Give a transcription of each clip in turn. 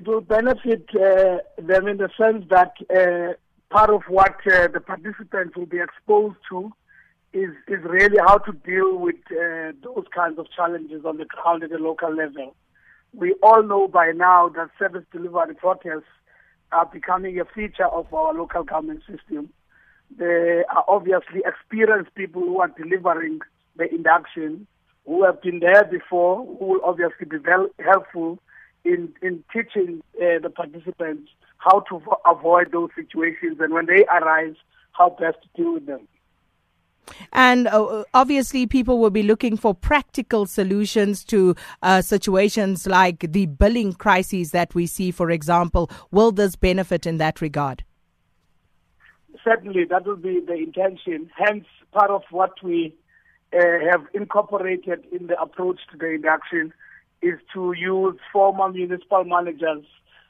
it will benefit uh, them in the sense that uh, part of what uh, the participants will be exposed to is is really how to deal with uh, those kinds of challenges on the ground at the local level. We all know by now that service delivery protests are becoming a feature of our local government system. They are obviously experienced people who are delivering the induction, who have been there before, who will obviously be very helpful in, in teaching uh, the participants how to avoid those situations and when they arise, how best to deal with them. And uh, obviously, people will be looking for practical solutions to uh, situations like the billing crises that we see, for example. Will this benefit in that regard? Certainly, that will be the intention. Hence, part of what we uh, have incorporated in the approach to the induction is to use former municipal managers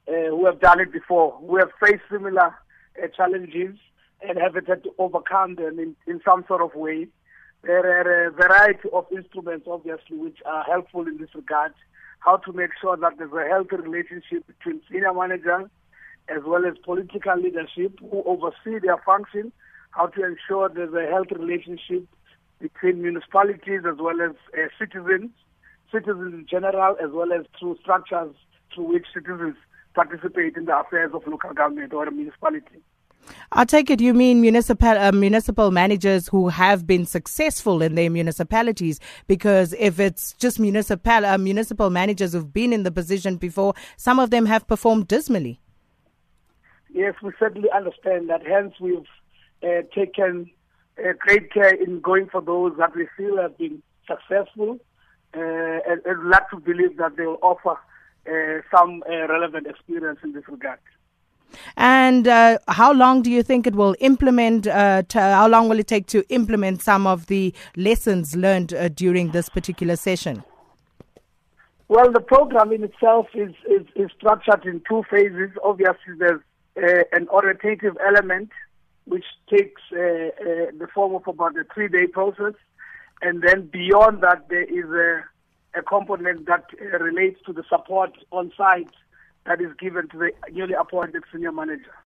uh, who have done it before, who have faced similar uh, challenges and have had to overcome them in, in some sort of way. There are a variety of instruments, obviously, which are helpful in this regard. How to make sure that there's a healthy relationship between senior managers as well as political leadership who oversee their function. How to ensure there's a healthy relationship between municipalities as well as uh, citizens, citizens in general, as well as through structures through which citizens participate in the affairs of local government or a municipality. I take it you mean municipal uh, municipal managers who have been successful in their municipalities because if it's just municipal uh, municipal managers who've been in the position before, some of them have performed dismally. Yes, we certainly understand that. Hence, we've uh, taken uh, great care in going for those that we feel have been successful, and, and like to believe that they will offer uh, some uh, relevant experience in this regard. And uh, how long do you think it will implement? Uh, to, how long will it take to implement some of the lessons learned uh, during this particular session? Well, the program in itself is, is, is structured in two phases. Obviously, there's uh, an orientative element, which takes uh, uh, the form of about a three day process. And then beyond that, there is a, a component that uh, relates to the support on site that is given to the newly appointed senior manager.